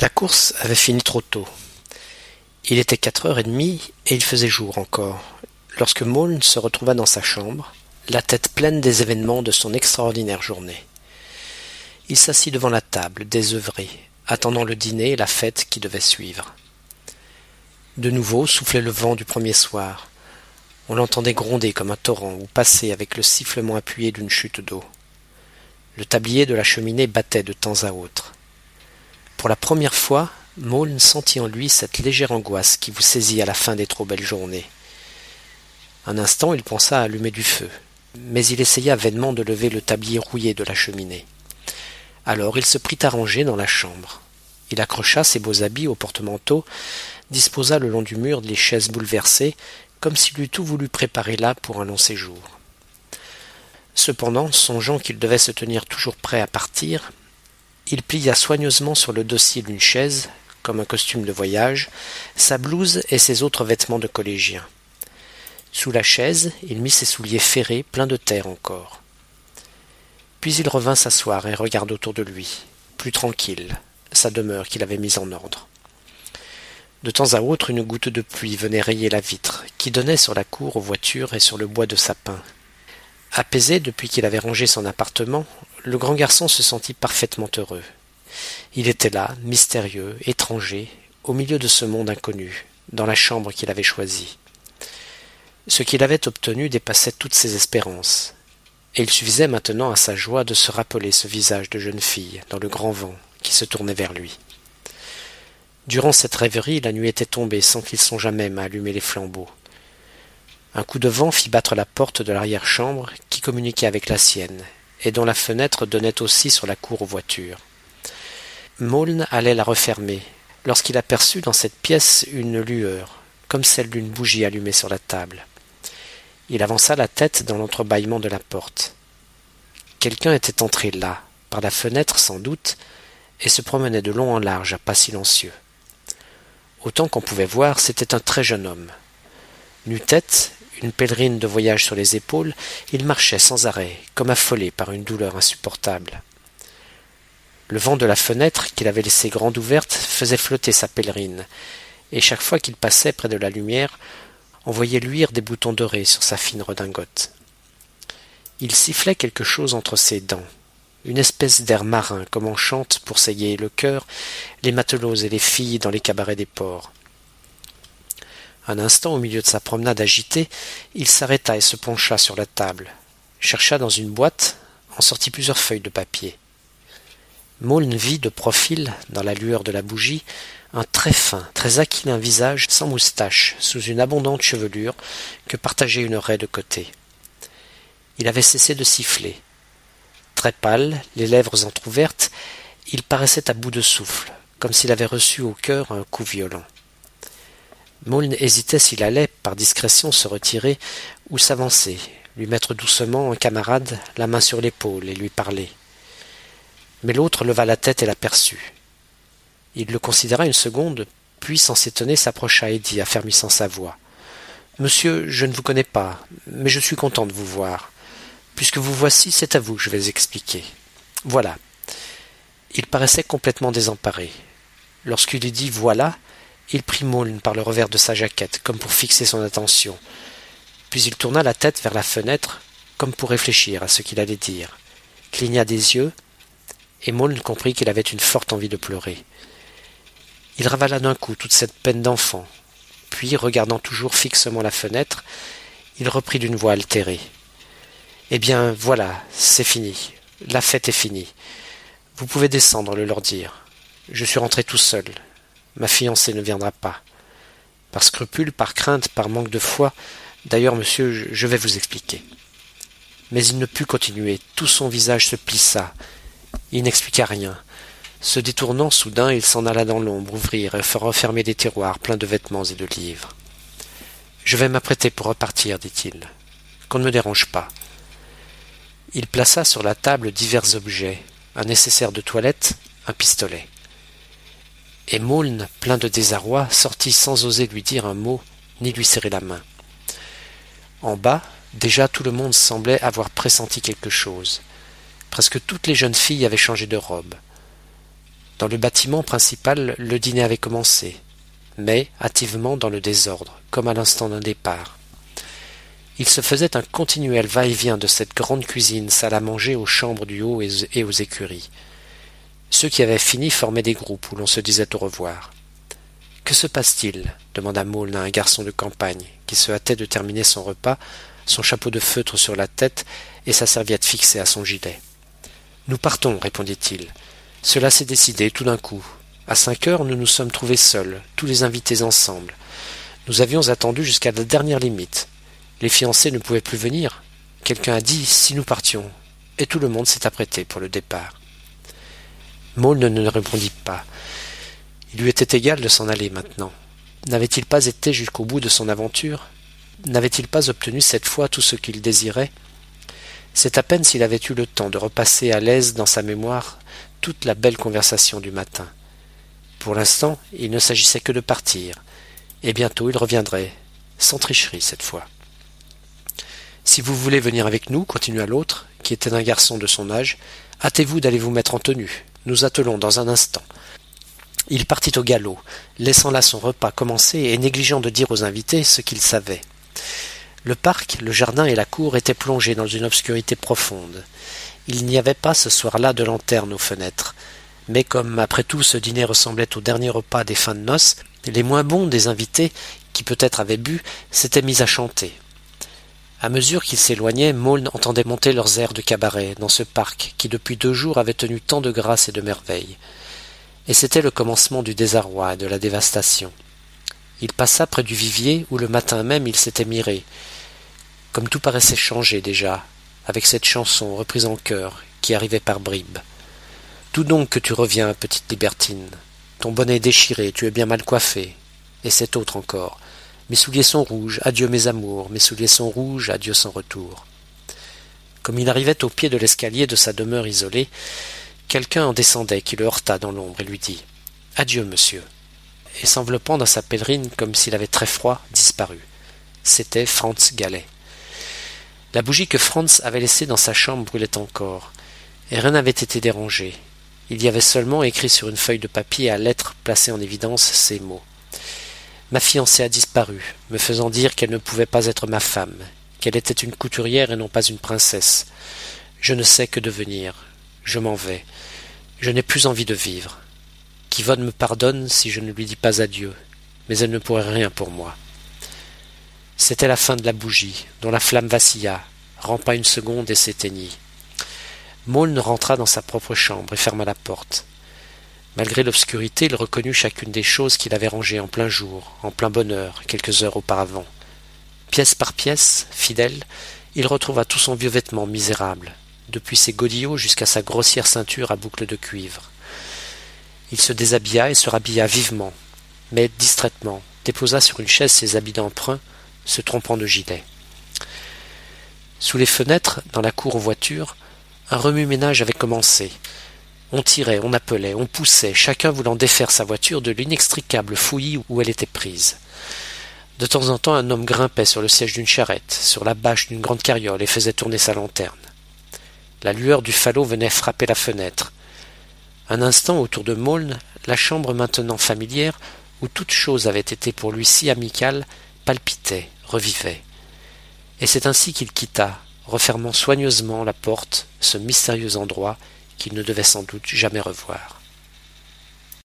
La course avait fini trop tôt. Il était quatre heures et demie et il faisait jour encore, lorsque Maulne se retrouva dans sa chambre, la tête pleine des événements de son extraordinaire journée. Il s'assit devant la table, désœuvré, attendant le dîner et la fête qui devait suivre. De nouveau soufflait le vent du premier soir. On l'entendait gronder comme un torrent ou passer avec le sifflement appuyé d'une chute d'eau. Le tablier de la cheminée battait de temps à autre. Pour la première fois, Maulne sentit en lui cette légère angoisse qui vous saisit à la fin des trop belles journées. Un instant, il pensa à allumer du feu, mais il essaya vainement de lever le tablier rouillé de la cheminée. Alors il se prit à ranger dans la chambre. Il accrocha ses beaux habits au porte-manteau, disposa le long du mur les chaises bouleversées, comme s'il eût tout voulu préparer là pour un long séjour. Cependant, songeant qu'il devait se tenir toujours prêt à partir, il plia soigneusement sur le dossier d'une chaise, comme un costume de voyage, sa blouse et ses autres vêtements de collégien. Sous la chaise, il mit ses souliers ferrés, pleins de terre encore. Puis il revint s'asseoir et regarda autour de lui, plus tranquille, sa demeure qu'il avait mise en ordre. De temps à autre, une goutte de pluie venait rayer la vitre, qui donnait sur la cour aux voitures et sur le bois de sapin. Apaisé depuis qu'il avait rangé son appartement, le grand garçon se sentit parfaitement heureux. Il était là, mystérieux, étranger, au milieu de ce monde inconnu, dans la chambre qu'il avait choisie. Ce qu'il avait obtenu dépassait toutes ses espérances, et il suffisait maintenant à sa joie de se rappeler ce visage de jeune fille dans le grand vent qui se tournait vers lui. Durant cette rêverie, la nuit était tombée sans qu'il songeât même à allumer les flambeaux. Un coup de vent fit battre la porte de l'arrière-chambre qui communiquait avec la sienne, et dont la fenêtre donnait aussi sur la cour aux voitures. Maulne allait la refermer, lorsqu'il aperçut dans cette pièce une lueur, comme celle d'une bougie allumée sur la table. Il avança la tête dans l'entrebâillement de la porte. Quelqu'un était entré là, par la fenêtre sans doute, et se promenait de long en large à pas silencieux. Autant qu'on pouvait voir, c'était un très jeune homme. Nu-tête, une pèlerine de voyage sur les épaules, il marchait sans arrêt, comme affolé par une douleur insupportable. Le vent de la fenêtre, qu'il avait laissée grande ouverte, faisait flotter sa pèlerine, et chaque fois qu'il passait près de la lumière, on voyait luire des boutons dorés sur sa fine redingote. Il sifflait quelque chose entre ses dents, une espèce d'air marin, comme on chante pour s'égayer le cœur les matelots et les filles dans les cabarets des ports. Un instant, au milieu de sa promenade agitée, il s'arrêta et se pencha sur la table, chercha dans une boîte, en sortit plusieurs feuilles de papier. Maulne vit de profil, dans la lueur de la bougie, un très fin, très aquilin visage sans moustache, sous une abondante chevelure que partageait une raie de côté. Il avait cessé de siffler. Très pâle, les lèvres entr'ouvertes, il paraissait à bout de souffle, comme s'il avait reçu au cœur un coup violent. Maulne hésitait s'il allait, par discrétion, se retirer ou s'avancer, lui mettre doucement un camarade la main sur l'épaule et lui parler. Mais l'autre leva la tête et l'aperçut. Il le considéra une seconde, puis sans s'étonner s'approcha et dit, affermissant sa voix. Monsieur, je ne vous connais pas, mais je suis content de vous voir. Puisque vous voici, c'est à vous que je vais expliquer. Voilà. Il paraissait complètement désemparé. Lorsqu'il eut dit voilà, il prit Maulne par le revers de sa jaquette, comme pour fixer son attention. Puis il tourna la tête vers la fenêtre, comme pour réfléchir à ce qu'il allait dire, cligna des yeux, et Maulne comprit qu'il avait une forte envie de pleurer. Il ravala d'un coup toute cette peine d'enfant, puis, regardant toujours fixement la fenêtre, il reprit d'une voix altérée. Eh bien, voilà, c'est fini. La fête est finie. Vous pouvez descendre, le leur dire. Je suis rentré tout seul. Ma fiancée ne viendra pas. Par scrupule, par crainte, par manque de foi, d'ailleurs, monsieur, je vais vous expliquer. Mais il ne put continuer, tout son visage se plissa. Il n'expliqua rien. Se détournant soudain, il s'en alla dans l'ombre ouvrir et refermer des tiroirs pleins de vêtements et de livres. Je vais m'apprêter pour repartir, dit-il. Qu'on ne me dérange pas. Il plaça sur la table divers objets, un nécessaire de toilette, un pistolet et Maulne, plein de désarroi, sortit sans oser lui dire un mot ni lui serrer la main. En bas, déjà tout le monde semblait avoir pressenti quelque chose. Presque toutes les jeunes filles avaient changé de robe. Dans le bâtiment principal, le dîner avait commencé, mais hâtivement dans le désordre, comme à l'instant d'un départ. Il se faisait un continuel va-et-vient de cette grande cuisine, salle à manger aux chambres du haut et aux écuries. Ceux qui avaient fini formaient des groupes où l'on se disait au revoir. Que se passe-t-il? demanda Maulne à un garçon de campagne, qui se hâtait de terminer son repas, son chapeau de feutre sur la tête et sa serviette fixée à son gilet. Nous partons, répondit-il. Cela s'est décidé tout d'un coup. À cinq heures, nous nous sommes trouvés seuls, tous les invités ensemble. Nous avions attendu jusqu'à la dernière limite. Les fiancés ne pouvaient plus venir. Quelqu'un a dit si nous partions, et tout le monde s'est apprêté pour le départ. Ne répondit pas. Il lui était égal de s'en aller maintenant. N'avait-il pas été jusqu'au bout de son aventure? N'avait-il pas obtenu cette fois tout ce qu'il désirait? C'est à peine s'il avait eu le temps de repasser à l'aise dans sa mémoire toute la belle conversation du matin. Pour l'instant, il ne s'agissait que de partir, et bientôt il reviendrait, sans tricherie cette fois. Si vous voulez venir avec nous, continua l'autre, qui était un garçon de son âge, hâtez-vous d'aller vous mettre en tenue. Nous attelons dans un instant. Il partit au galop, laissant là son repas commencer et négligeant de dire aux invités ce qu'il savait. Le parc, le jardin et la cour étaient plongés dans une obscurité profonde. Il n'y avait pas ce soir-là de lanterne aux fenêtres. Mais comme après tout ce dîner ressemblait au dernier repas des fins de noces, les moins bons des invités, qui peut-être avaient bu, s'étaient mis à chanter. À mesure qu'ils s'éloignaient, Maulne entendait monter leurs airs de cabaret dans ce parc qui depuis deux jours avait tenu tant de grâce et de merveilles. Et c'était le commencement du désarroi et de la dévastation. Il passa près du vivier où le matin même il s'était miré. Comme tout paraissait changé déjà, avec cette chanson reprise en chœur qui arrivait par bribes. Tout donc que tu reviens, petite libertine? Ton bonnet est déchiré, tu es bien mal coiffée. Et cet autre encore. Mes souliers sont rouges, adieu mes amours, mes souliers sont rouges, adieu sans retour. Comme il arrivait au pied de l'escalier de sa demeure isolée, quelqu'un en descendait qui le heurta dans l'ombre et lui dit Adieu, monsieur. Et s'enveloppant dans sa pèlerine comme s'il avait très froid, disparut. C'était Franz Gallet. La bougie que Franz avait laissée dans sa chambre brûlait encore, et rien n'avait été dérangé. Il y avait seulement écrit sur une feuille de papier à lettres placée en évidence ces mots. Ma fiancée a disparu, me faisant dire qu'elle ne pouvait pas être ma femme, qu'elle était une couturière et non pas une princesse. Je ne sais que devenir. Je m'en vais. Je n'ai plus envie de vivre. Qu'Yvonne me pardonne si je ne lui dis pas adieu, mais elle ne pourrait rien pour moi. C'était la fin de la bougie, dont la flamme vacilla, rampa une seconde et s'éteignit. Maulne rentra dans sa propre chambre et ferma la porte. Malgré l'obscurité, il reconnut chacune des choses qu'il avait rangées en plein jour, en plein bonheur, quelques heures auparavant. Pièce par pièce, fidèle, il retrouva tout son vieux vêtement misérable, depuis ses godillots jusqu'à sa grossière ceinture à boucles de cuivre. Il se déshabilla et se rhabilla vivement, mais distraitement, déposa sur une chaise ses habits d'emprunt, se trompant de gilet. Sous les fenêtres, dans la cour aux voitures, un remue-ménage avait commencé. On tirait, on appelait, on poussait, chacun voulant défaire sa voiture de l'inextricable fouillis où elle était prise. De temps en temps, un homme grimpait sur le siège d'une charrette, sur la bâche d'une grande carriole et faisait tourner sa lanterne. La lueur du falot venait frapper la fenêtre. Un instant, autour de Maulne, la chambre maintenant familière, où toute chose avait été pour lui si amicale, palpitait, revivait. Et c'est ainsi qu'il quitta, refermant soigneusement la porte, ce mystérieux endroit qu'il ne devait sans doute jamais revoir.